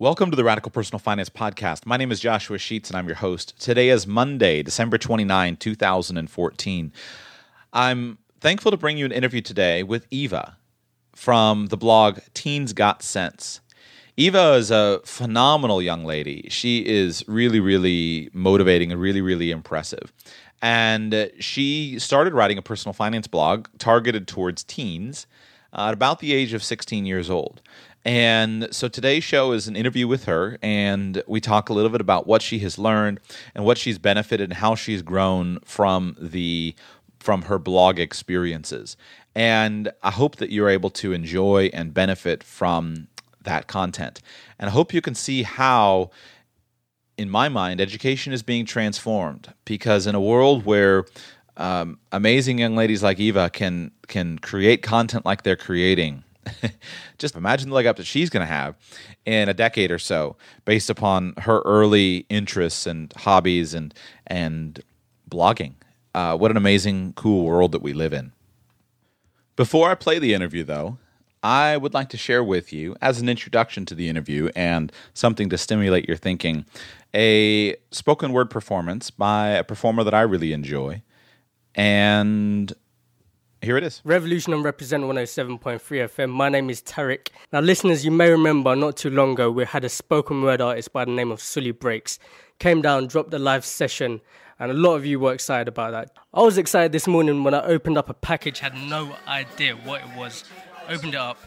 Welcome to the Radical Personal Finance Podcast. My name is Joshua Sheets and I'm your host. Today is Monday, December 29, 2014. I'm thankful to bring you an interview today with Eva from the blog Teens Got Sense. Eva is a phenomenal young lady. She is really, really motivating and really, really impressive. And she started writing a personal finance blog targeted towards teens uh, at about the age of 16 years old. And so today's show is an interview with her, and we talk a little bit about what she has learned and what she's benefited and how she's grown from the from her blog experiences. And I hope that you're able to enjoy and benefit from that content. And I hope you can see how, in my mind, education is being transformed. Because in a world where um, amazing young ladies like Eva can can create content like they're creating, just imagine the leg up that she's going to have in a decade or so, based upon her early interests and hobbies and and blogging. Uh, what an amazing, cool world that we live in. Before I play the interview, though, I would like to share with you, as an introduction to the interview and something to stimulate your thinking, a spoken word performance by a performer that I really enjoy. And here it is. Revolution and Represent 107.3 FM. My name is Tarek. Now, listeners, you may remember not too long ago we had a spoken word artist by the name of Suli Breaks. Came down, dropped a live session, and a lot of you were excited about that. I was excited this morning when I opened up a package, had no idea what it was. Opened it up,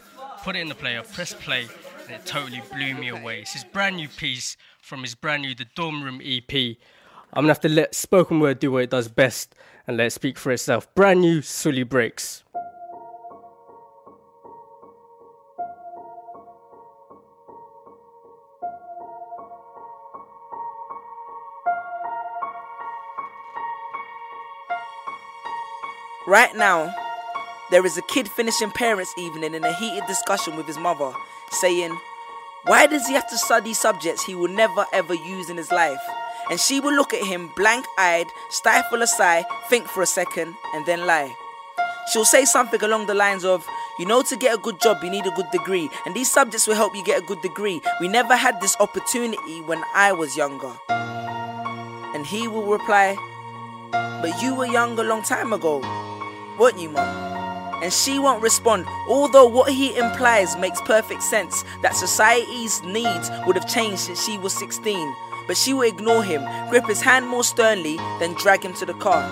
put it in the player, pressed play, and it totally blew me away. It's his brand new piece from his brand new The Dorm Room EP. I'm gonna have to let spoken word do what it does best and let it speak for itself. Brand new Suli Breaks. Right now, there is a kid finishing parents' evening in a heated discussion with his mother, saying, Why does he have to study subjects he will never ever use in his life? And she will look at him blank eyed, stifle a sigh, think for a second, and then lie. She'll say something along the lines of, You know, to get a good job, you need a good degree, and these subjects will help you get a good degree. We never had this opportunity when I was younger. And he will reply, But you were young a long time ago, weren't you, mum? and she won't respond. Although what he implies makes perfect sense that society's needs would have changed since she was 16. But she will ignore him, grip his hand more sternly, then drag him to the car.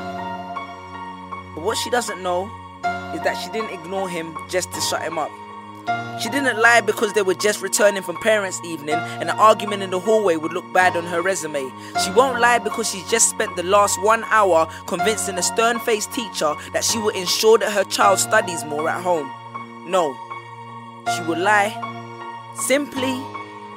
But what she doesn't know is that she didn't ignore him just to shut him up. She didn't lie because they were just returning from parents' evening and an argument in the hallway would look bad on her resume. She won't lie because she just spent the last one hour convincing a stern faced teacher that she will ensure that her child studies more at home. No, she will lie simply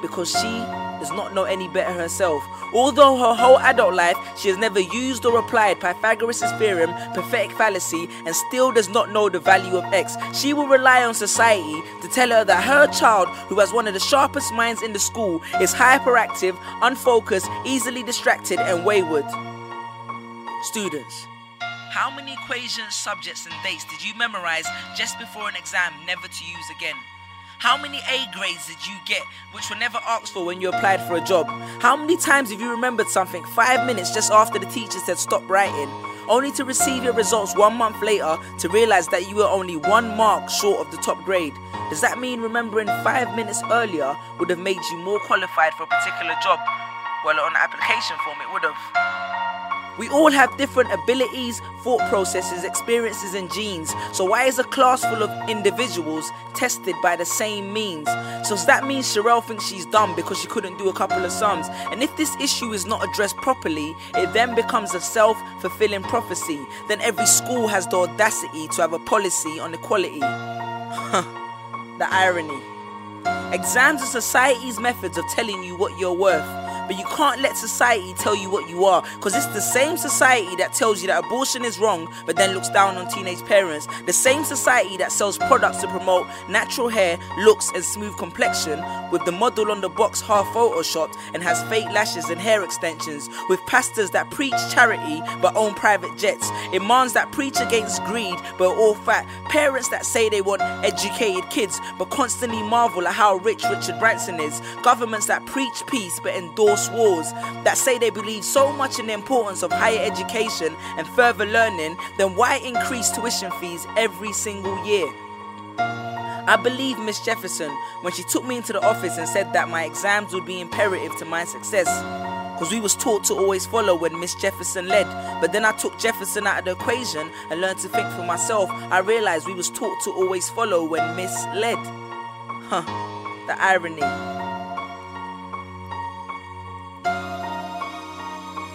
because she does not know any better herself. Although her whole adult life she has never used or applied Pythagoras' theorem, pathetic fallacy, and still does not know the value of x, she will rely on society to tell her that her child, who has one of the sharpest minds in the school, is hyperactive, unfocused, easily distracted, and wayward. Students. How many equations, subjects, and dates did you memorize just before an exam never to use again? How many A grades did you get which were never asked for when you applied for a job? How many times have you remembered something five minutes just after the teacher said stop writing, only to receive your results one month later to realize that you were only one mark short of the top grade? Does that mean remembering five minutes earlier would have made you more qualified for a particular job? Well, on the application form, it would have. We all have different abilities, thought processes, experiences, and genes. So, why is a class full of individuals tested by the same means? So, that mean Sherelle thinks she's dumb because she couldn't do a couple of sums? And if this issue is not addressed properly, it then becomes a self fulfilling prophecy. Then every school has the audacity to have a policy on equality. the irony. Exams are society's methods of telling you what you're worth. But you can't let society tell you what you are, because it's the same society that tells you that abortion is wrong, but then looks down on teenage parents. The same society that sells products to promote natural hair, looks, and smooth complexion, with the model on the box half photoshopped and has fake lashes and hair extensions, with pastors that preach charity but own private jets, imams that preach against greed but all fat, parents that say they want educated kids but constantly marvel at how rich Richard Branson is, governments that preach peace but endorse wars that say they believe so much in the importance of higher education and further learning, then why increase tuition fees every single year? I believe Miss Jefferson when she took me into the office and said that my exams would be imperative to my success. Because we was taught to always follow when Miss Jefferson led. But then I took Jefferson out of the equation and learned to think for myself. I realized we was taught to always follow when Miss led. Huh, the irony.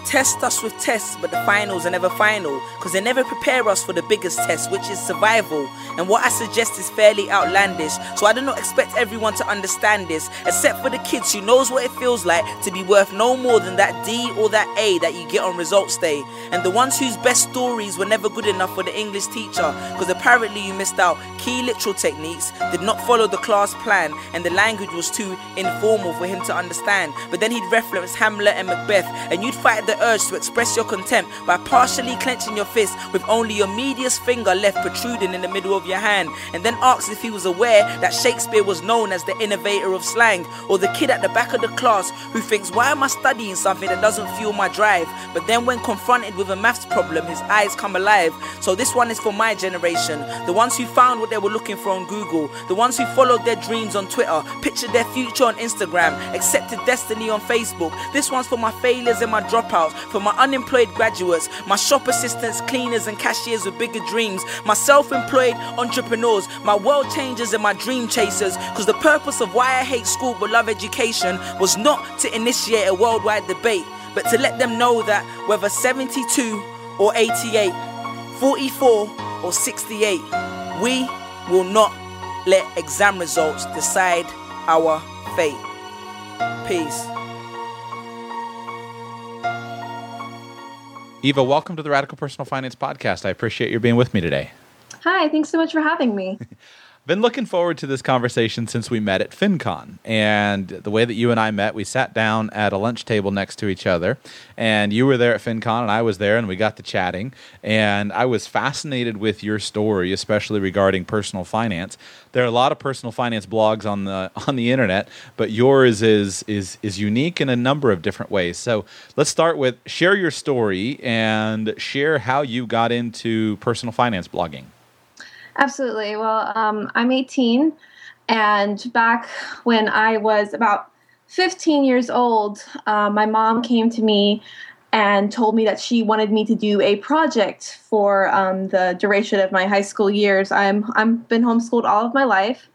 Test us with tests, but the finals are never final because they never prepare us for the biggest test, which is survival. And what I suggest is fairly outlandish, so I do not expect everyone to understand this, except for the kids who knows what it feels like to be worth no more than that D or that A that you get on results day, and the ones whose best stories were never good enough for the English teacher because apparently you missed out key literal techniques, did not follow the class plan, and the language was too informal for him to understand. But then he'd reference Hamlet and Macbeth, and you'd fight the urge to express your contempt by partially clenching your fist with only your medius finger left protruding in the middle of your hand, and then asks if he was aware that Shakespeare was known as the innovator of slang, or the kid at the back of the class who thinks, Why am I studying something that doesn't fuel my drive? But then, when confronted with a maths problem, his eyes come alive. So, this one is for my generation the ones who found what they were looking for on Google, the ones who followed their dreams on Twitter, pictured their future on Instagram, accepted destiny on Facebook. This one's for my failures and my dropouts, for my unemployed graduates, my shop assistants, cleaners, and cashiers with bigger dreams, my self employed entrepreneurs, my world changers, and my dream chasers. Because the purpose of why I hate school but love education was not to initiate a worldwide debate, but to let them know that whether 72 or 88, 44 or 68, we will not let exam results decide our fate. Peace. Eva, welcome to the Radical Personal Finance Podcast. I appreciate you being with me today. Hi, thanks so much for having me. Been looking forward to this conversation since we met at FinCon. And the way that you and I met, we sat down at a lunch table next to each other. And you were there at FinCon, and I was there, and we got to chatting. And I was fascinated with your story, especially regarding personal finance. There are a lot of personal finance blogs on the on the internet, but yours is is is unique in a number of different ways. So let's start with share your story and share how you got into personal finance blogging. Absolutely. Well, um, I'm 18, and back when I was about 15 years old, uh, my mom came to me and told me that she wanted me to do a project for um, the duration of my high school years. I'm I'm been homeschooled all of my life,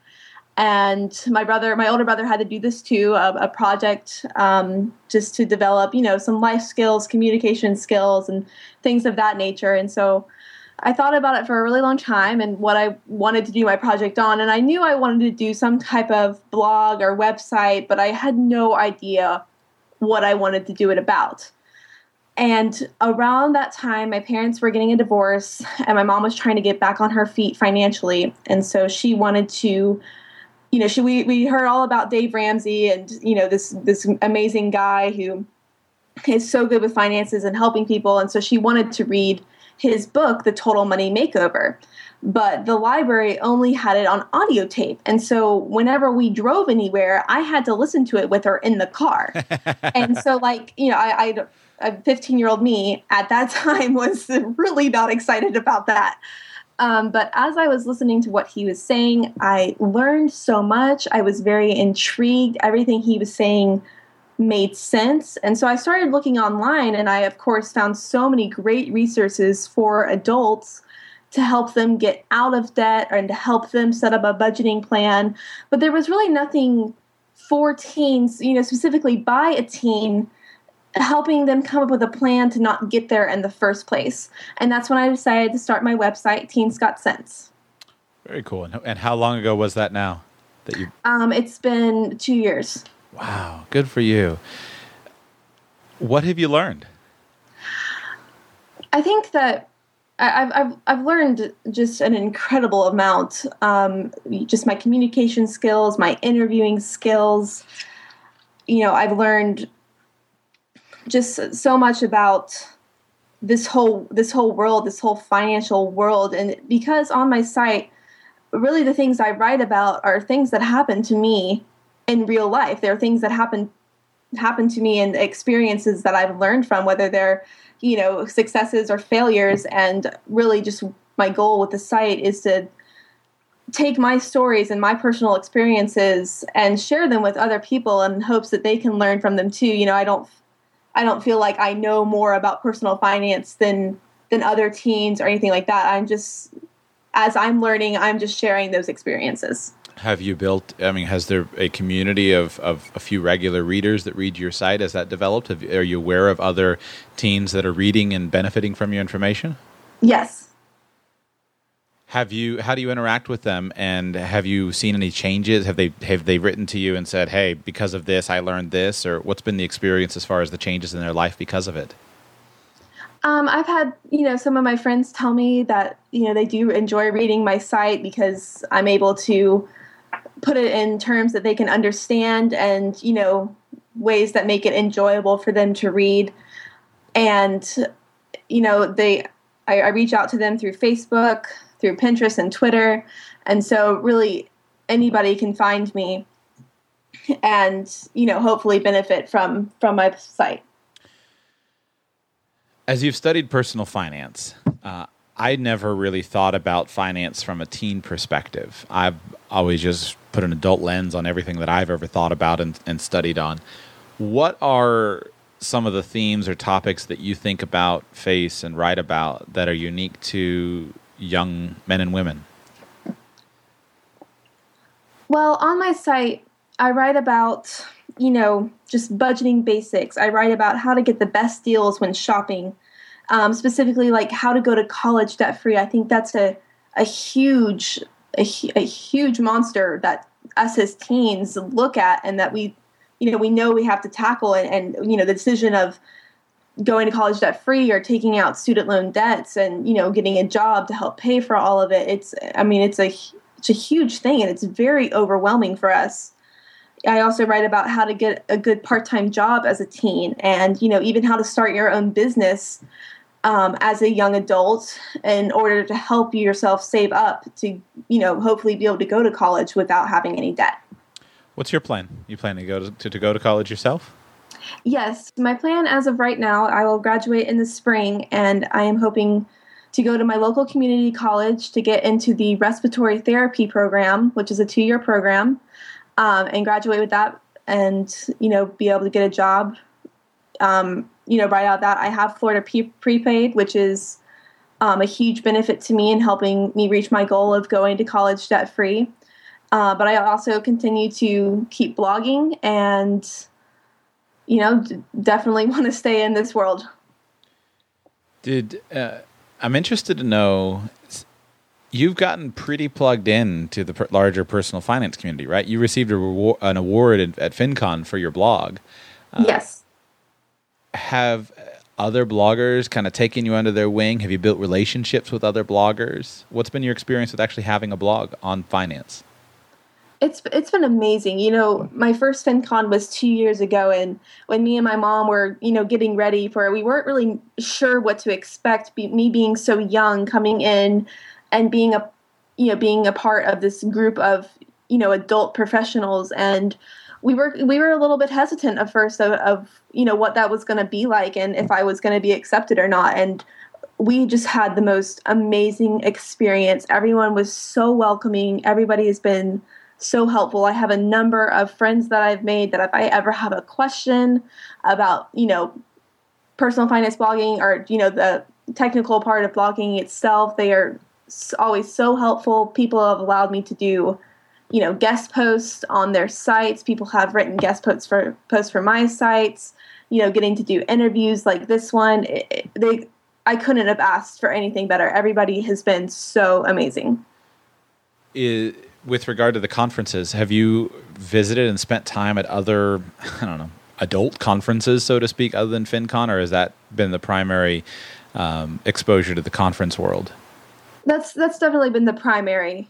and my brother, my older brother, had to do this too, a, a project um, just to develop, you know, some life skills, communication skills, and things of that nature. And so I thought about it for a really long time and what I wanted to do my project on. And I knew I wanted to do some type of blog or website, but I had no idea what I wanted to do it about. And around that time, my parents were getting a divorce, and my mom was trying to get back on her feet financially. And so she wanted to, you know, she, we, we heard all about Dave Ramsey and, you know, this, this amazing guy who is so good with finances and helping people. And so she wanted to read his book, The Total Money Makeover. But the library only had it on audio tape. And so whenever we drove anywhere, I had to listen to it with her in the car. and so, like, you know, I, I, I a 15 year old me at that time was really not excited about that. Um, but as I was listening to what he was saying, I learned so much. I was very intrigued. Everything he was saying made sense. And so I started looking online, and I, of course, found so many great resources for adults to help them get out of debt and to help them set up a budgeting plan. But there was really nothing for teens, you know, specifically by a teen helping them come up with a plan to not get there in the first place. And that's when I decided to start my website, Teens Got Sense. Very cool. And how long ago was that now? that you Um, it's been two years. Wow, good for you. What have you learned? I think that I've, I've, I've learned just an incredible amount. Um, just my communication skills, my interviewing skills. You know, I've learned just so much about this whole this whole world, this whole financial world, and because on my site, really the things I write about are things that happen to me in real life. There are things that happen happen to me and experiences that I've learned from, whether they're you know successes or failures. And really just my goal with the site is to take my stories and my personal experiences and share them with other people in hopes that they can learn from them too. You know i don't i don't feel like i know more about personal finance than than other teens or anything like that. I'm just as i'm learning i'm just sharing those experiences Have you built? I mean, has there a community of, of a few regular readers that read your site? Has that developed? Have, are you aware of other teens that are reading and benefiting from your information? yes Have you? How do you interact with them? And have you seen any changes? Have they have they written to you and said, "Hey, because of this, I learned this," or what's been the experience as far as the changes in their life because of it? Um, I've had, you know, some of my friends tell me that, you know, they do enjoy reading my site because I'm able to put it in terms that they can understand and, you know, ways that make it enjoyable for them to read. And, you know, they, I, I reach out to them through Facebook, through Pinterest and Twitter. And so really anybody can find me and, you know, hopefully benefit from, from my site. As you've studied personal finance, uh, I never really thought about finance from a teen perspective. I've always just put an adult lens on everything that I've ever thought about and, and studied on. What are some of the themes or topics that you think about, face, and write about that are unique to young men and women? Well, on my site, I write about, you know, just budgeting basics. I write about how to get the best deals when shopping, um, specifically like how to go to college debt free. I think that's a, a huge, a, a huge monster that us as teens look at and that we, you know, we know we have to tackle. And, and you know, the decision of going to college debt free or taking out student loan debts and, you know, getting a job to help pay for all of it. It's, I mean, it's a, it's a huge thing and it's very overwhelming for us. I also write about how to get a good part-time job as a teen and you know even how to start your own business um, as a young adult in order to help yourself save up to you know hopefully be able to go to college without having any debt. What's your plan? You plan to go to, to, to go to college yourself? Yes, my plan as of right now, I will graduate in the spring and I am hoping to go to my local community college to get into the respiratory therapy program, which is a two-year program, um, and graduate with that, and you know be able to get a job. Um, you know, right out of that, I have Florida pre- prepaid, which is um, a huge benefit to me in helping me reach my goal of going to college debt free. Uh, but I also continue to keep blogging and you know d- definitely want to stay in this world. Did uh, I'm interested to know? You've gotten pretty plugged in to the per- larger personal finance community, right? You received a reward, an award at, at FinCon for your blog. Uh, yes. Have other bloggers kind of taken you under their wing? Have you built relationships with other bloggers? What's been your experience with actually having a blog on finance? It's it's been amazing. You know, my first FinCon was two years ago, and when me and my mom were, you know, getting ready for it, we weren't really sure what to expect. Be, me being so young, coming in, and being a, you know, being a part of this group of, you know, adult professionals, and we were we were a little bit hesitant at first of, of you know what that was going to be like, and if I was going to be accepted or not, and we just had the most amazing experience. Everyone was so welcoming. Everybody has been so helpful. I have a number of friends that I've made that if I ever have a question about, you know, personal finance blogging or, you know, the technical part of blogging itself, they are always so helpful. People have allowed me to do, you know, guest posts on their sites. People have written guest posts for posts for my sites. You know, getting to do interviews like this one. It, it- they, I couldn't have asked for anything better. Everybody has been so amazing. With regard to the conferences, have you visited and spent time at other, I don't know, adult conferences, so to speak, other than FinCon, or has that been the primary um, exposure to the conference world? That's that's definitely been the primary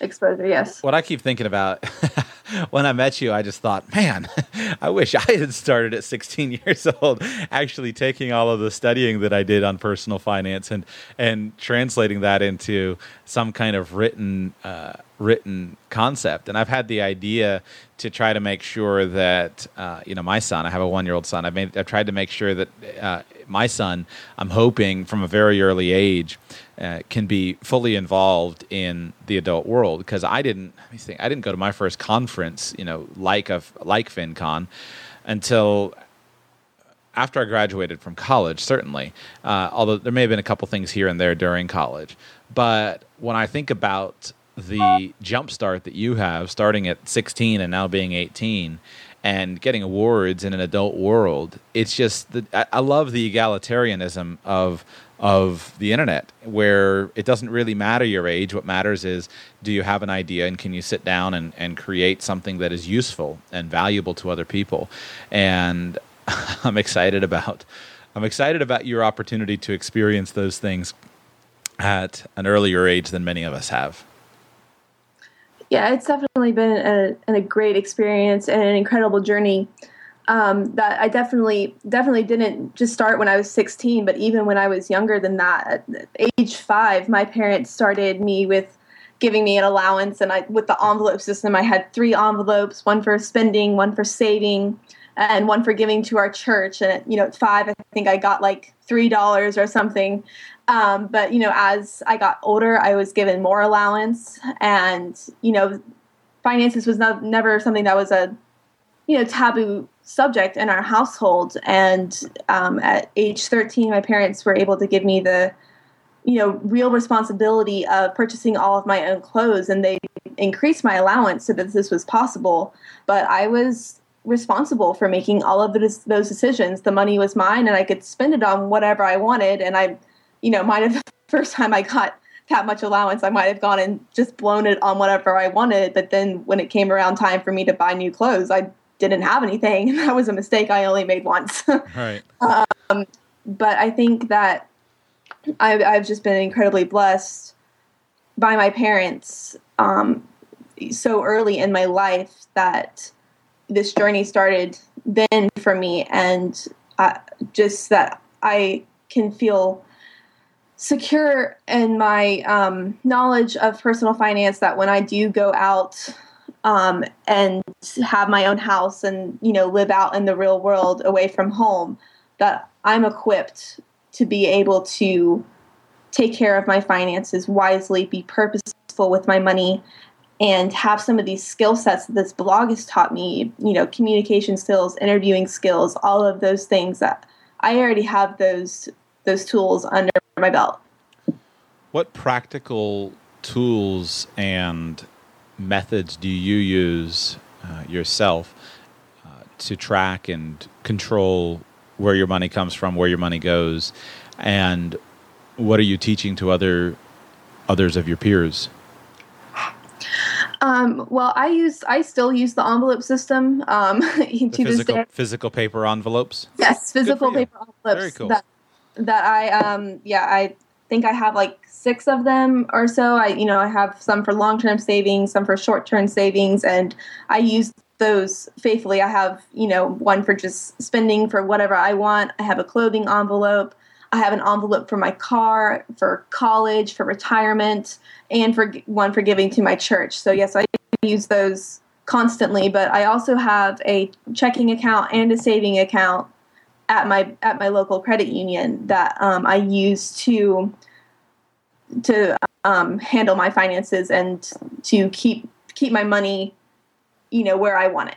exposure. Yes. What I keep thinking about when I met you, I just thought, man, I wish I had started at 16 years old, actually taking all of the studying that I did on personal finance and and translating that into some kind of written uh, written concept. And I've had the idea to try to make sure that uh, you know my son. I have a one year old son. I've made. I've tried to make sure that uh, my son. I'm hoping from a very early age uh, can be fully involved in the adult world because I didn't. Let me think. I didn't go to my first conference, you know, like a like FinCon, until after I graduated from college. Certainly, uh, although there may have been a couple things here and there during college, but when I think about the jump start that you have, starting at 16 and now being 18, and getting awards in an adult world, it's just the, I, love the egalitarianism of of the internet where it doesn't really matter your age. What matters is do you have an idea and can you sit down and, and create something that is useful and valuable to other people? And i'm excited about i'm excited about your opportunity to experience those things at an earlier age than many of us have yeah it's definitely been a, a great experience and an incredible journey um, that I definitely definitely didn't just start when I was 16, but even when I was younger than that, at age five, my parents started me with giving me an allowance, and I with the envelope system, I had three envelopes: one for spending, one for saving, and one for giving to our church. And at, you know, at five, I think I got like three dollars or something. Um, but you know, as I got older, I was given more allowance, and you know, finances was not, never something that was a you know taboo subject in our household. And um, at age 13, my parents were able to give me the, you know, real responsibility of purchasing all of my own clothes, and they increased my allowance so that this was possible. But I was responsible for making all of those, those decisions. The money was mine, and I could spend it on whatever I wanted. And I, you know, might have the first time I got that much allowance, I might have gone and just blown it on whatever I wanted. But then when it came around time for me to buy new clothes, I didn't have anything. And that was a mistake I only made once. right. Um, but I think that I've, I've, just been incredibly blessed by my parents um, so early in my life that this journey started then for me. And uh, just that I can feel secure in my um, knowledge of personal finance that when I do go out um, and have my own house and you know live out in the real world away from home that i'm equipped to be able to take care of my finances wisely be purposeful with my money and have some of these skill sets that this blog has taught me you know communication skills interviewing skills all of those things that i already have those those tools under my belt what practical tools and methods do you use uh, yourself uh, to track and control where your money comes from, where your money goes, and what are you teaching to other others of your peers? Um, well, I use I still use the envelope system um, to physical, Physical paper envelopes. Yes, physical paper envelopes. Very cool. That, that I um, yeah I think I have like six of them or so. I, you know, I have some for long term savings, some for short term savings, and I use those faithfully. I have, you know, one for just spending for whatever I want. I have a clothing envelope. I have an envelope for my car, for college, for retirement, and for one for giving to my church. So yes, I use those constantly. But I also have a checking account and a saving account at my at my local credit union that um, I use to to um, handle my finances and to keep keep my money, you know, where I want it.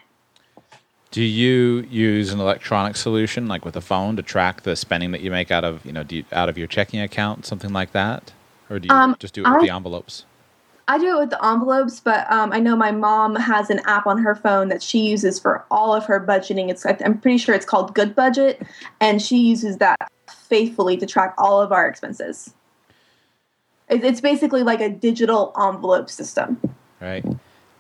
Do you use an electronic solution like with a phone to track the spending that you make out of you know you, out of your checking account, something like that, or do you um, just do it with I, the envelopes? I do it with the envelopes, but um, I know my mom has an app on her phone that she uses for all of her budgeting. It's I'm pretty sure it's called Goodbudget, and she uses that faithfully to track all of our expenses. It's basically like a digital envelope system. Right.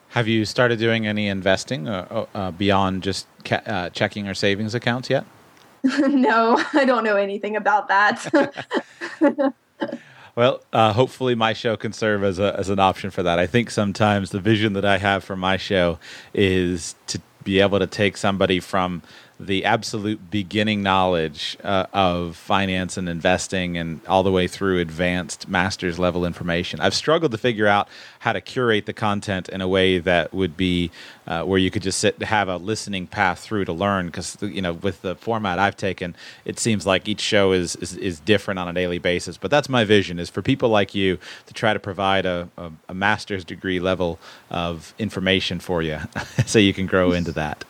Have you started doing any investing uh, uh, beyond just ca- uh, checking or savings accounts yet? no, I don't know anything about that. well, uh, hopefully, my show can serve as a as an option for that. I think sometimes the vision that I have for my show is to be able to take somebody from the absolute beginning knowledge uh, of finance and investing and all the way through advanced master's level information. I've struggled to figure out how to curate the content in a way that would be uh, where you could just sit have a listening path through to learn because you know with the format I've taken it seems like each show is, is, is different on a daily basis but that's my vision is for people like you to try to provide a, a, a master's degree level of information for you so you can grow into that.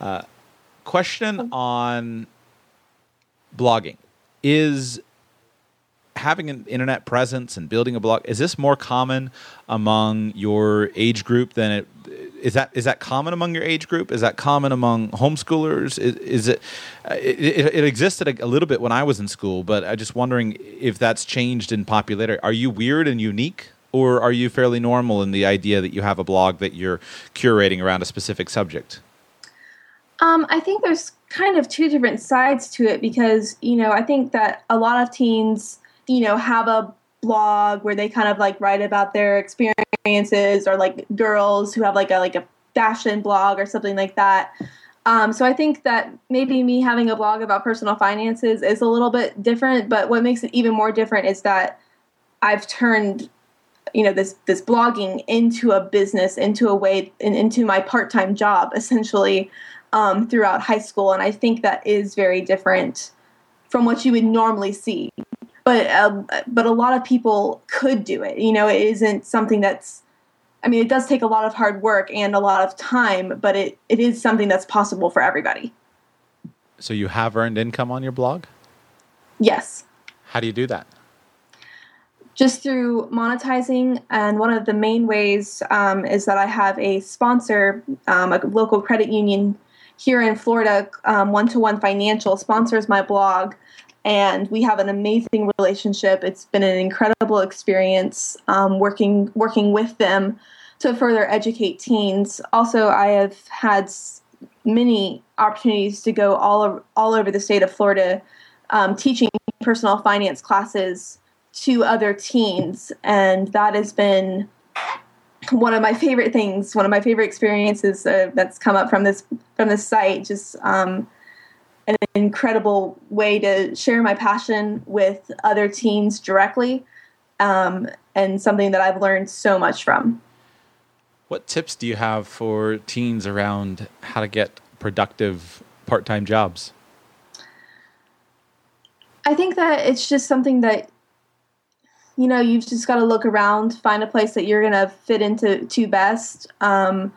Uh, question oh. on blogging. Is having an internet presence and building a blog is this more common among your age group than it is that is that common among your age group? Is that common among homeschoolers? Is, is it, it, it existed a, a, little bit when i was in school but i'm just wondering if that's changed in popularity. Are you weird and unique or are you fairly normal in the idea that you have a blog that you're curating around a specific subject um, I think there's kind of two different sides to it because, you know, I think that a lot of teens, you know, have a blog where they kind of like write about their experiences or like girls who have like a like a fashion blog or something like that. Um, so I think that maybe me having a blog about personal finances is a little bit different, but what makes it even more different is that I've turned you know this this blogging into a business into a way and into my part-time job essentially um, throughout high school, and I think that is very different from what you would normally see. But um, but a lot of people could do it. You know, it isn't something that's. I mean, it does take a lot of hard work and a lot of time, but it, it is something that's possible for everybody. So you have earned income on your blog? Yes. How do you do that? Just through monetizing, and one of the main ways um, is that I have a sponsor, um, a local credit union here in Florida, One to One Financial sponsors my blog, and we have an amazing relationship. It's been an incredible experience um, working working with them to further educate teens. Also, I have had many opportunities to go all over, all over the state of Florida, um, teaching personal finance classes to other teens, and that has been one of my favorite things, one of my favorite experiences uh, that's come up from this from this site. Just um, an incredible way to share my passion with other teens directly, um, and something that I've learned so much from. What tips do you have for teens around how to get productive part-time jobs? I think that it's just something that you know, you've just got to look around, find a place that you're going to fit into to best. Um,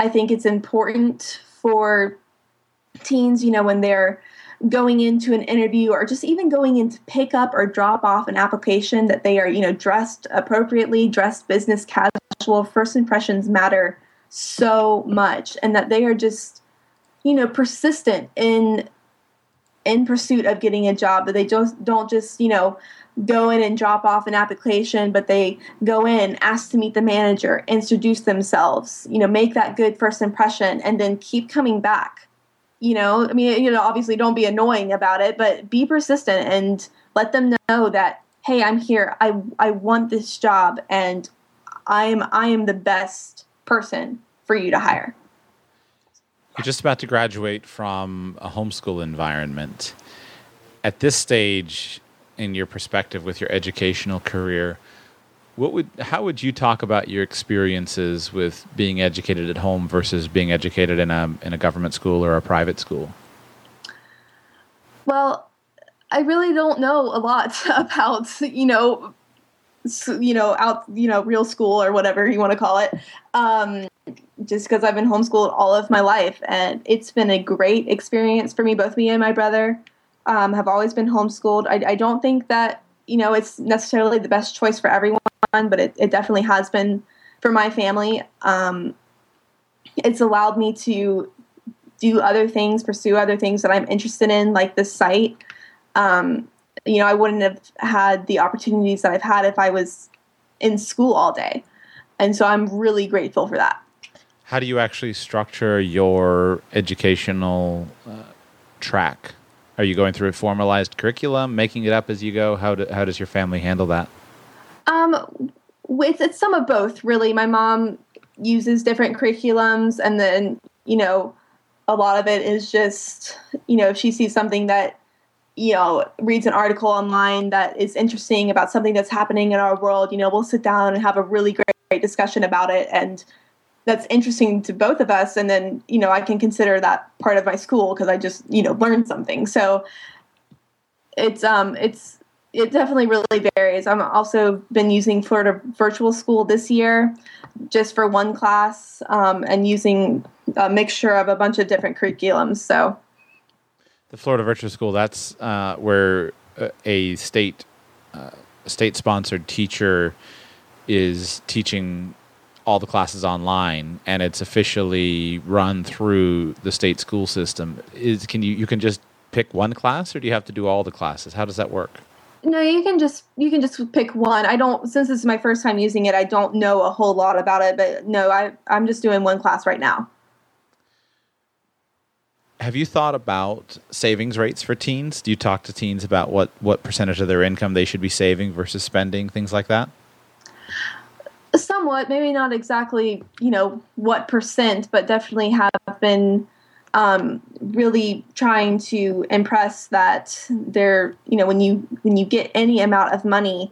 I think it's important for teens, you know, when they're going into an interview or just even going in to pick up or drop off an application that they are, you know, dressed appropriately, dressed business casual. First impressions matter so much and that they are just, you know, persistent in in pursuit of getting a job that they just don't just, you know, go in and drop off an application, but they go in, ask to meet the manager, introduce themselves, you know, make that good first impression, and then keep coming back. You know, I mean, you know, obviously don't be annoying about it, but be persistent and let them know that, hey, I'm here. I I want this job, and I'm I am the best person for you to hire. You're just about to graduate from a homeschool environment. At this stage, in your perspective with your educational career, what would how would you talk about your experiences with being educated at home versus being educated in a in a government school or a private school? Well, I really don't know a lot about you know you know out you know real school or whatever you want to call it um, just because i've been homeschooled all of my life and it's been a great experience for me both me and my brother um, have always been homeschooled. I, I, don't think that you know it's necessarily the best choice for everyone, but it, it definitely has been for my family. Um, it's allowed me to do other things, pursue other things that I'm interested in, like this site. Um, you know, I wouldn't have had the opportunities that I've had if I was in school all day. and so I'm really grateful for that. How do you actually structure your educational uh, track? Are you going through a formalized curriculum, making it up as you go? How do, how does your family handle that? Um, with it's some of both, really. My mom uses different curriculums, and then you know, a lot of it is just you know, if she sees something that you know reads an article online that is interesting about something that's happening in our world, you know, we'll sit down and have a really great, great discussion about it and that's interesting to both of us. And then you know i can consider that part of my school because i just you know learned something. So it's um it's it definitely really varies. I'm also been using florida virtual school this year just for one class um, and using a mixture of a bunch of different curriculums. So the florida virtual school that's uh, where a state uh, state sponsored teacher is teaching all the classes online and it's officially run through the state school system. Is can you you can just pick one class or do you have to do all the classes? How does that work? No you can just you can just pick one. I don't since this is my first time using it i don't know a whole lot about it but no i i'm just doing one class right now. Have you thought about savings rates for teens? Do you talk to teens about what what percentage of their income they should be saving versus spending things like that somewhat maybe not exactly you know what percent but definitely have been um, really trying to impress that they're you know when you when you get any amount of money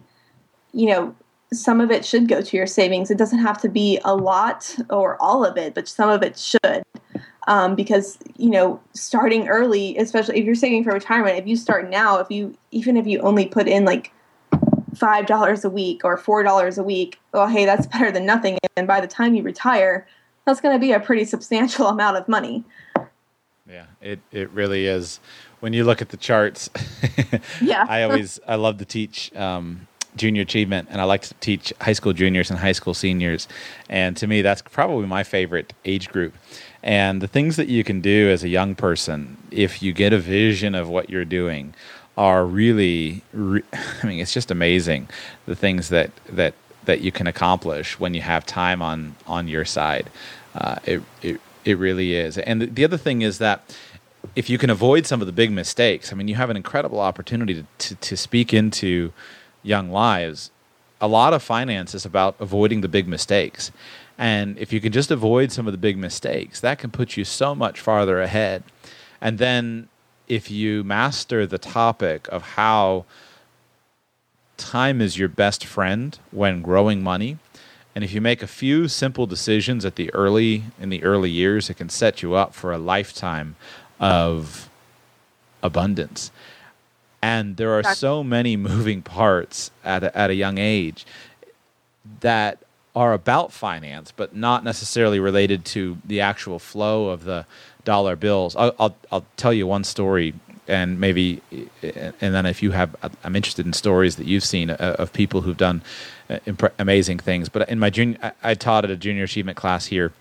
you know some of it should go to your savings. It doesn't have to be a lot or all of it but some of it should. Um, because you know starting early especially if you're saving for retirement if you start now if you even if you only put in like five dollars a week or four dollars a week, well, hey, that's better than nothing. And by the time you retire, that's going to be a pretty substantial amount of money. Yeah, it it really is. When you look at the charts, yeah, I always I love to teach um, junior achievement, and I like to teach high school juniors and high school seniors. And to me, that's probably my favorite age group. And the things that you can do as a young person, if you get a vision of what you're doing, are really, re- I mean, it's just amazing the things that that that you can accomplish when you have time on on your side. Uh, it it it really is. And the, the other thing is that if you can avoid some of the big mistakes, I mean, you have an incredible opportunity to, to, to speak into young lives. A lot of finance is about avoiding the big mistakes. And if you can just avoid some of the big mistakes, that can put you so much farther ahead. And then if you master the topic of how time is your best friend when growing money, and if you make a few simple decisions at the early in the early years, it can set you up for a lifetime of abundance. And there are so many moving parts at a, at a young age that are about finance, but not necessarily related to the actual flow of the dollar bills. I'll, I'll, I'll tell you one story, and maybe, and then if you have, I'm interested in stories that you've seen uh, of people who've done uh, amazing things. But in my junior, I taught at a junior achievement class here.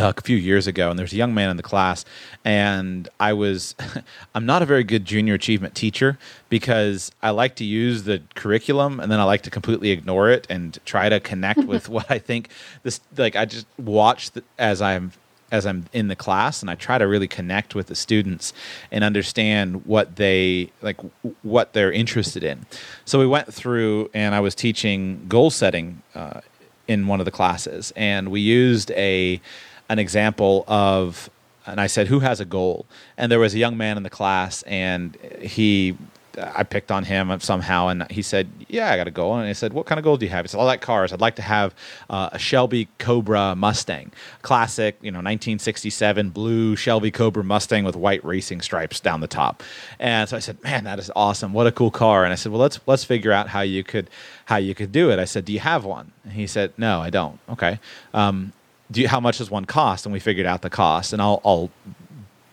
Uh, a few years ago, and there's a young man in the class, and I was, I'm not a very good junior achievement teacher because I like to use the curriculum and then I like to completely ignore it and try to connect with what I think this, like I just watch the, as I'm as I'm in the class and I try to really connect with the students and understand what they like what they're interested in. So we went through and I was teaching goal setting uh, in one of the classes and we used a an example of and I said who has a goal and there was a young man in the class and he I picked on him somehow, and he said, "Yeah, I got a goal." And I said, "What kind of goal do you have?" He said, "I like cars. I'd like to have uh, a Shelby Cobra Mustang, classic, you know, 1967 blue Shelby Cobra Mustang with white racing stripes down the top." And so I said, "Man, that is awesome! What a cool car!" And I said, "Well, let's let's figure out how you could how you could do it." I said, "Do you have one?" And he said, "No, I don't." Okay. Um, do you, how much does one cost? And we figured out the cost, and I'll, I'll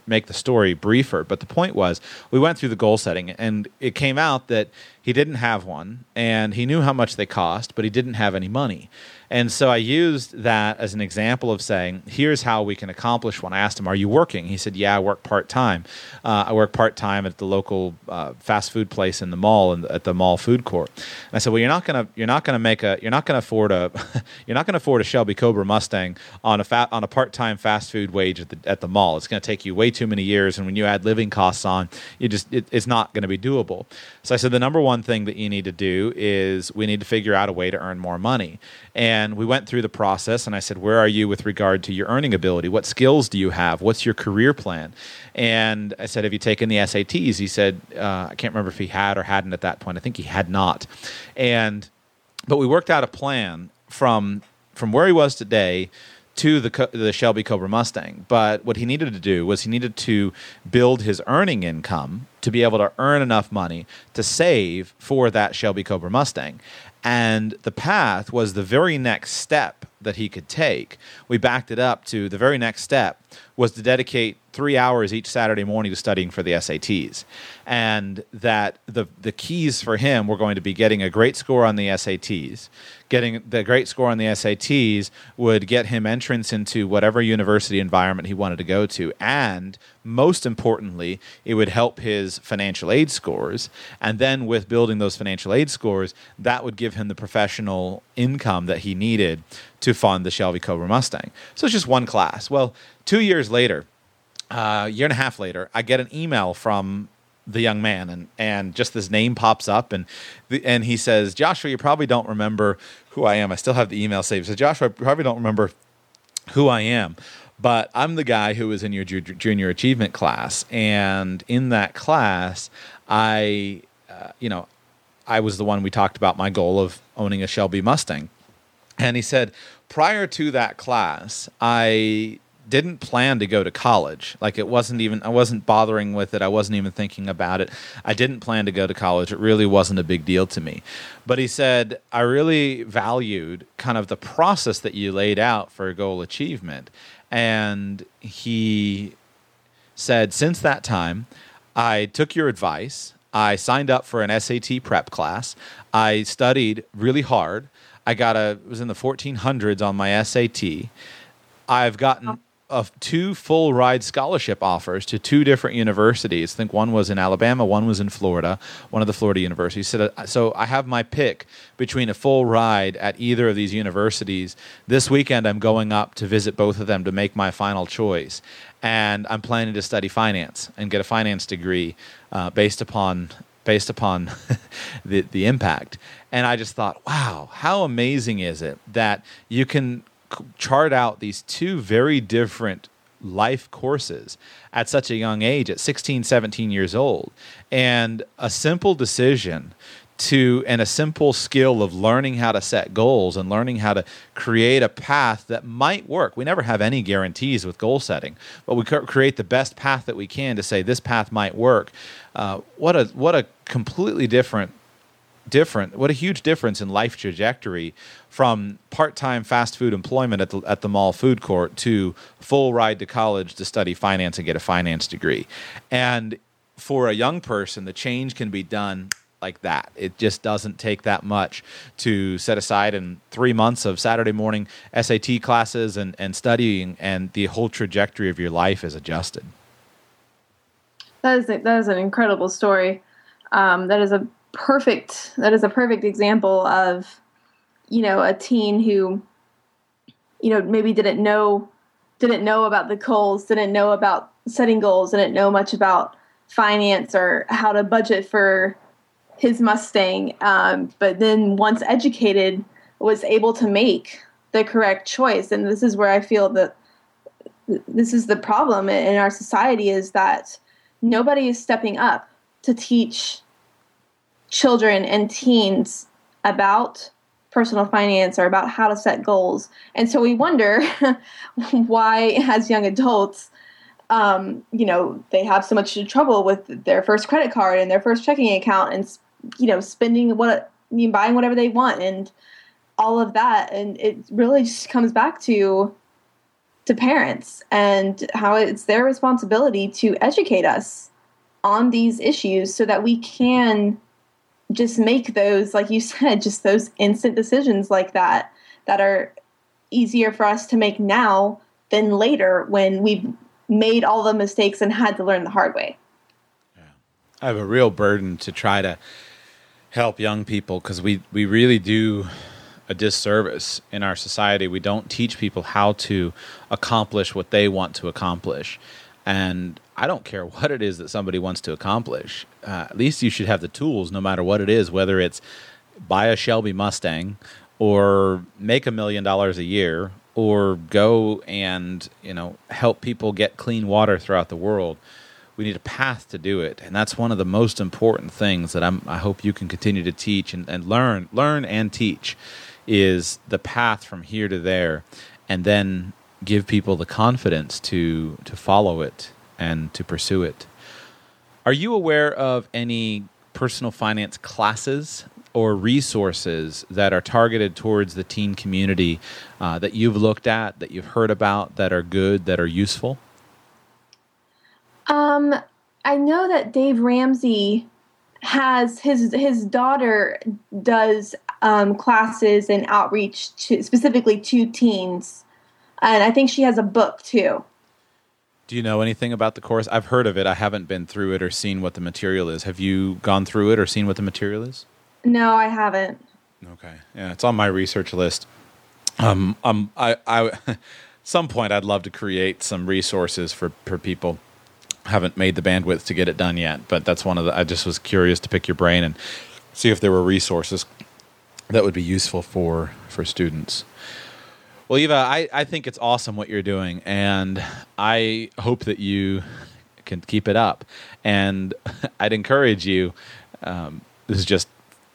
make the story briefer. But the point was, we went through the goal setting, and it came out that he didn't have one, and he knew how much they cost, but he didn't have any money. And so I used that as an example of saying, here's how we can accomplish one. I asked him, Are you working? He said, Yeah, I work part time. Uh, I work part time at the local uh, fast food place in the mall at the mall food court. And I said, Well, you're not gonna you're not gonna make a you're not gonna afford a you're not gonna afford a Shelby Cobra Mustang on a fat on a part time fast food wage at the at the mall. It's gonna take you way too many years, and when you add living costs on, you just it, it's not gonna be doable. So I said, the number one thing that you need to do is we need to figure out a way to earn more money. And we went through the process, and I said, Where are you with regard to your earning ability? What skills do you have? What's your career plan? And I said, Have you taken the SATs? He said, uh, I can't remember if he had or hadn't at that point. I think he had not. And but we worked out a plan from from where he was today to the the Shelby Cobra Mustang. But what he needed to do was he needed to build his earning income to be able to earn enough money to save for that Shelby Cobra Mustang. And the path was the very next step that he could take. We backed it up to the very next step was to dedicate three hours each Saturday morning studying for the SATs. And that the, the keys for him were going to be getting a great score on the SATs. Getting the great score on the SATs would get him entrance into whatever university environment he wanted to go to. And most importantly, it would help his financial aid scores. And then with building those financial aid scores, that would give him the professional income that he needed to fund the Shelby Cobra Mustang. So it's just one class. Well, two years later, uh, a year and a half later, I get an email from the young man, and and just this name pops up, and the, and he says, Joshua, you probably don't remember who I am. I still have the email saved. So Joshua, I probably don't remember who I am, but I'm the guy who was in your ju- junior achievement class, and in that class, I, uh, you know, I was the one we talked about my goal of owning a Shelby Mustang, and he said prior to that class, I didn't plan to go to college. Like it wasn't even I wasn't bothering with it. I wasn't even thinking about it. I didn't plan to go to college. It really wasn't a big deal to me. But he said I really valued kind of the process that you laid out for goal achievement. And he said since that time I took your advice. I signed up for an SAT prep class. I studied really hard. I got a was in the 1400s on my SAT. I've gotten of two full ride scholarship offers to two different universities. I think one was in Alabama, one was in Florida, one of the Florida universities. So, so I have my pick between a full ride at either of these universities. This weekend, I'm going up to visit both of them to make my final choice. And I'm planning to study finance and get a finance degree uh, based upon based upon the the impact. And I just thought, wow, how amazing is it that you can chart out these two very different life courses at such a young age at 16 17 years old and a simple decision to and a simple skill of learning how to set goals and learning how to create a path that might work. We never have any guarantees with goal setting, but we create the best path that we can to say this path might work. Uh, what a what a completely different different what a huge difference in life trajectory from part-time fast food employment at the at the mall food court to full ride to college to study finance and get a finance degree. And for a young person the change can be done like that. It just doesn't take that much to set aside in three months of saturday morning sat classes and, and studying and the whole trajectory of your life is adjusted. That is a, that is an incredible story. Um, that is a perfect that is a perfect example of you know a teen who you know maybe didn't know didn't know about the goals didn't know about setting goals didn't know much about finance or how to budget for his mustang um, but then once educated was able to make the correct choice. And this is where i feel that this is the problem in our society is that nobody is stepping up to teach children and teens about personal finance or about how to set goals. And so we wonder why, as young adults, um, you know, they have so much trouble with their first credit card and their first checking account and, you know, spending what, I mean, buying whatever they want and all of that. And it really just comes back to, to parents and how it's their responsibility to educate us on these issues so that we can just make those, like you said, just those instant decisions like that that are easier for us to make now than later when we've made all the mistakes and had to learn the hard way. Yeah. I have a real burden to try to help young people because we, we really do a disservice in our society. We don't teach people how to accomplish what they want to accomplish. And I don't care what it is that somebody wants to accomplish. Uh, at least you should have the tools, no matter what it is, whether it's buy a Shelby Mustang or make a million dollars a year or go and you know help people get clean water throughout the world we need a path to do it and that's one of the most important things that I'm, i hope you can continue to teach and, and learn learn and teach is the path from here to there and then give people the confidence to to follow it and to pursue it are you aware of any personal finance classes or resources that are targeted towards the teen community uh, that you've looked at, that you've heard about, that are good, that are useful? Um, I know that Dave Ramsey has his his daughter does um, classes and outreach to specifically to teens, and I think she has a book too. Do you know anything about the course? I've heard of it. I haven't been through it or seen what the material is. Have you gone through it or seen what the material is? No, I haven't. Okay, yeah, it's on my research list. Um, um, I, I, some point I'd love to create some resources for for people. Haven't made the bandwidth to get it done yet, but that's one of the. I just was curious to pick your brain and see if there were resources that would be useful for for students. Well, Eva, I, I think it's awesome what you're doing, and I hope that you can keep it up. And I'd encourage you. Um, this is just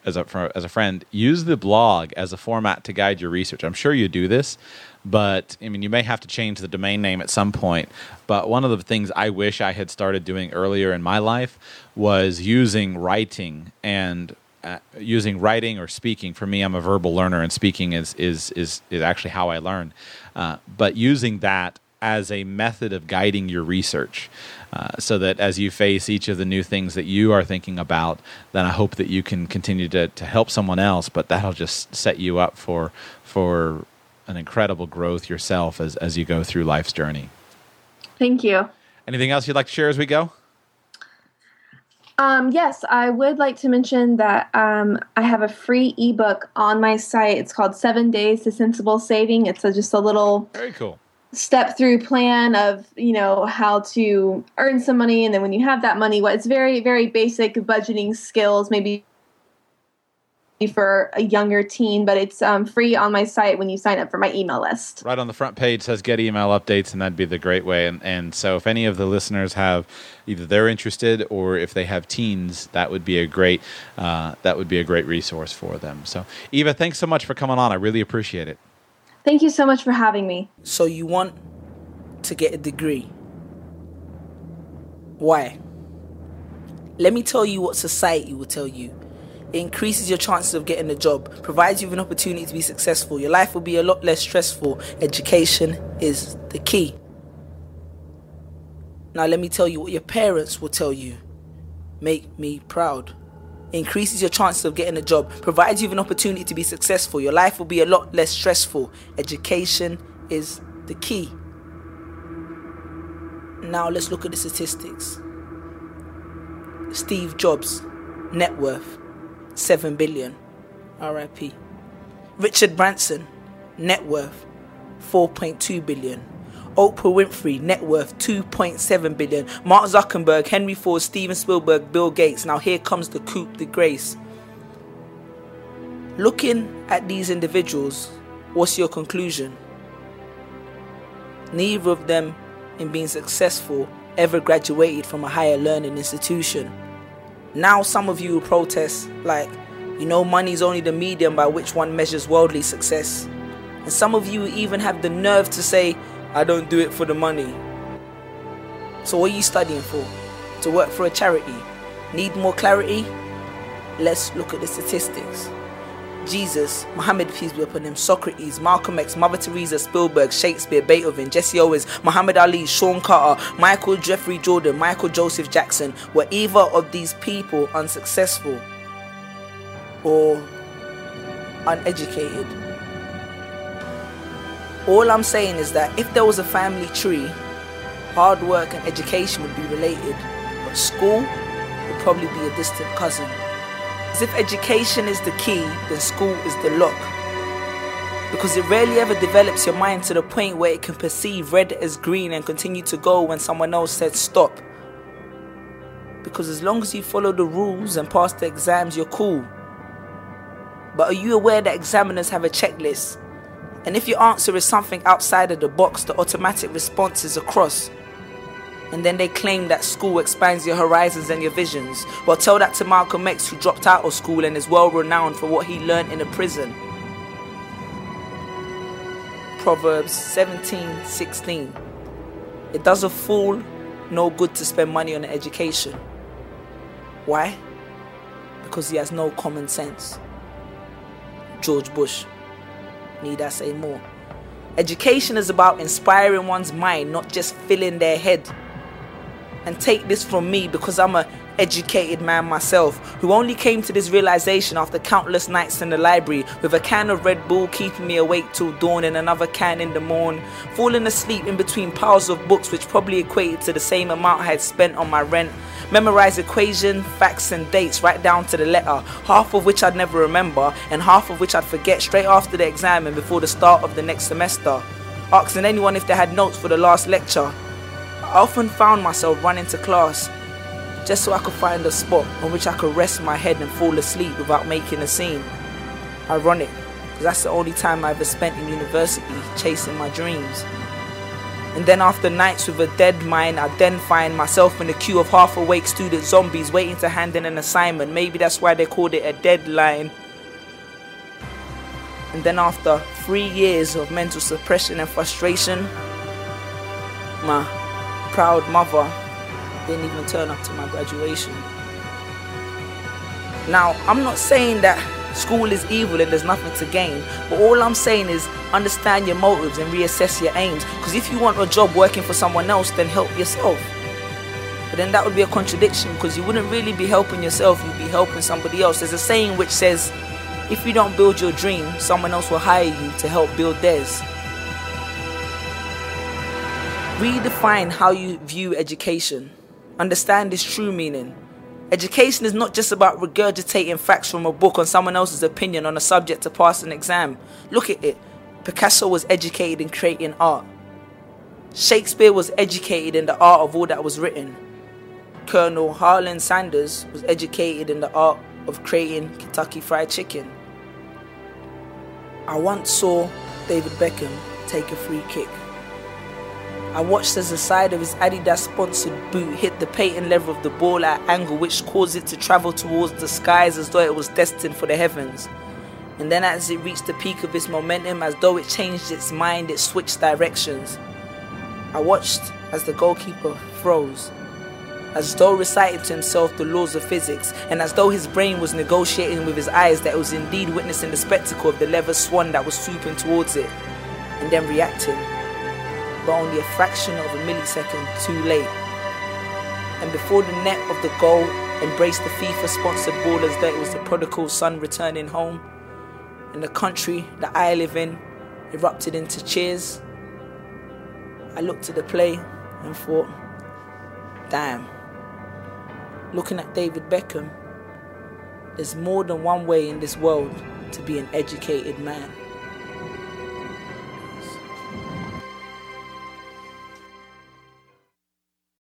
as a as a friend, use the blog as a format to guide your research. I'm sure you do this, but I mean, you may have to change the domain name at some point. But one of the things I wish I had started doing earlier in my life was using writing and uh, using writing or speaking. For me, I'm a verbal learner, and speaking is is is is actually how I learn. Uh, but using that as a method of guiding your research. Uh, so that as you face each of the new things that you are thinking about, then I hope that you can continue to, to help someone else, but that'll just set you up for, for an incredible growth yourself as, as you go through life's journey. Thank you. Anything else you'd like to share as we go? Um, yes, I would like to mention that um, I have a free ebook on my site. It's called Seven Days to Sensible Saving. It's a, just a little very cool step through plan of you know how to earn some money and then when you have that money what it's very very basic budgeting skills maybe for a younger teen but it's um, free on my site when you sign up for my email list right on the front page says get email updates and that'd be the great way and, and so if any of the listeners have either they're interested or if they have teens that would be a great uh, that would be a great resource for them so eva thanks so much for coming on i really appreciate it Thank you so much for having me. So you want to get a degree. Why? Let me tell you what society will tell you. It increases your chances of getting a job, provides you with an opportunity to be successful. Your life will be a lot less stressful. Education is the key. Now, let me tell you what your parents will tell you. Make me proud increases your chances of getting a job, provides you with an opportunity to be successful. Your life will be a lot less stressful. Education is the key. Now let's look at the statistics. Steve Jobs, net worth 7 billion. RIP. Richard Branson, net worth 4.2 billion. Oprah Winfrey, net worth 2.7 billion. Mark Zuckerberg, Henry Ford, Steven Spielberg, Bill Gates. Now here comes the coup de grace. Looking at these individuals, what's your conclusion? Neither of them, in being successful, ever graduated from a higher learning institution. Now, some of you protest, like, you know, money is only the medium by which one measures worldly success. And some of you even have the nerve to say, I don't do it for the money. So, what are you studying for? To work for a charity? Need more clarity? Let's look at the statistics. Jesus, Muhammad, peace be upon him, Socrates, Malcolm X, Mother Teresa, Spielberg, Shakespeare, Beethoven, Jesse Owens, Muhammad Ali, Sean Carter, Michael Jeffrey Jordan, Michael Joseph Jackson, were either of these people unsuccessful? or uneducated. All I'm saying is that if there was a family tree, hard work and education would be related, but school would probably be a distant cousin. As if education is the key, then school is the lock. Because it rarely ever develops your mind to the point where it can perceive red as green and continue to go when someone else said stop. Because as long as you follow the rules and pass the exams, you're cool. But are you aware that examiners have a checklist? And if your answer is something outside of the box, the automatic response is a cross. And then they claim that school expands your horizons and your visions. Well, tell that to Malcolm X, who dropped out of school and is well renowned for what he learned in a prison. Proverbs 17 16. It does a fool no good to spend money on education. Why? Because he has no common sense. George Bush. Need I say more? Education is about inspiring one's mind, not just filling their head. And take this from me because I'm a educated man myself who only came to this realization after countless nights in the library with a can of Red Bull keeping me awake till dawn and another can in the morn, falling asleep in between piles of books which probably equated to the same amount I had spent on my rent memorize equation, facts, and dates right down to the letter, half of which I'd never remember, and half of which I'd forget straight after the exam and before the start of the next semester. Asking anyone if they had notes for the last lecture. I often found myself running to class just so I could find a spot on which I could rest my head and fall asleep without making a scene. Ironic, because that's the only time I ever spent in university chasing my dreams. And then after nights with a dead mind, I'd then find myself in the queue of half awake student zombies waiting to hand in an assignment. Maybe that's why they called it a deadline. And then after three years of mental suppression and frustration, my proud mother didn't even turn up to my graduation. Now, I'm not saying that school is evil and there's nothing to gain. But all I'm saying is understand your motives and reassess your aims. Because if you want a job working for someone else, then help yourself. But then that would be a contradiction because you wouldn't really be helping yourself, you'd be helping somebody else. There's a saying which says, if you don't build your dream, someone else will hire you to help build theirs. Redefine how you view education. Understand its true meaning. Education is not just about regurgitating facts from a book on someone else's opinion on a subject to pass an exam. Look at it. Picasso was educated in creating art. Shakespeare was educated in the art of all that was written. Colonel Harlan Sanders was educated in the art of creating Kentucky Fried Chicken. I once saw David Beckham take a free kick. I watched as the side of his Adidas sponsored boot hit the patent leather of the ball at an angle which caused it to travel towards the skies as though it was destined for the heavens. And then, as it reached the peak of its momentum, as though it changed its mind, it switched directions. I watched as the goalkeeper froze, as though reciting to himself the laws of physics, and as though his brain was negotiating with his eyes that it was indeed witnessing the spectacle of the leather swan that was swooping towards it, and then reacting but only a fraction of a millisecond too late. And before the net of the goal embraced the FIFA sponsored as though it was the prodigal son returning home, and the country that I live in erupted into cheers, I looked at the play and thought, damn, looking at David Beckham, there's more than one way in this world to be an educated man.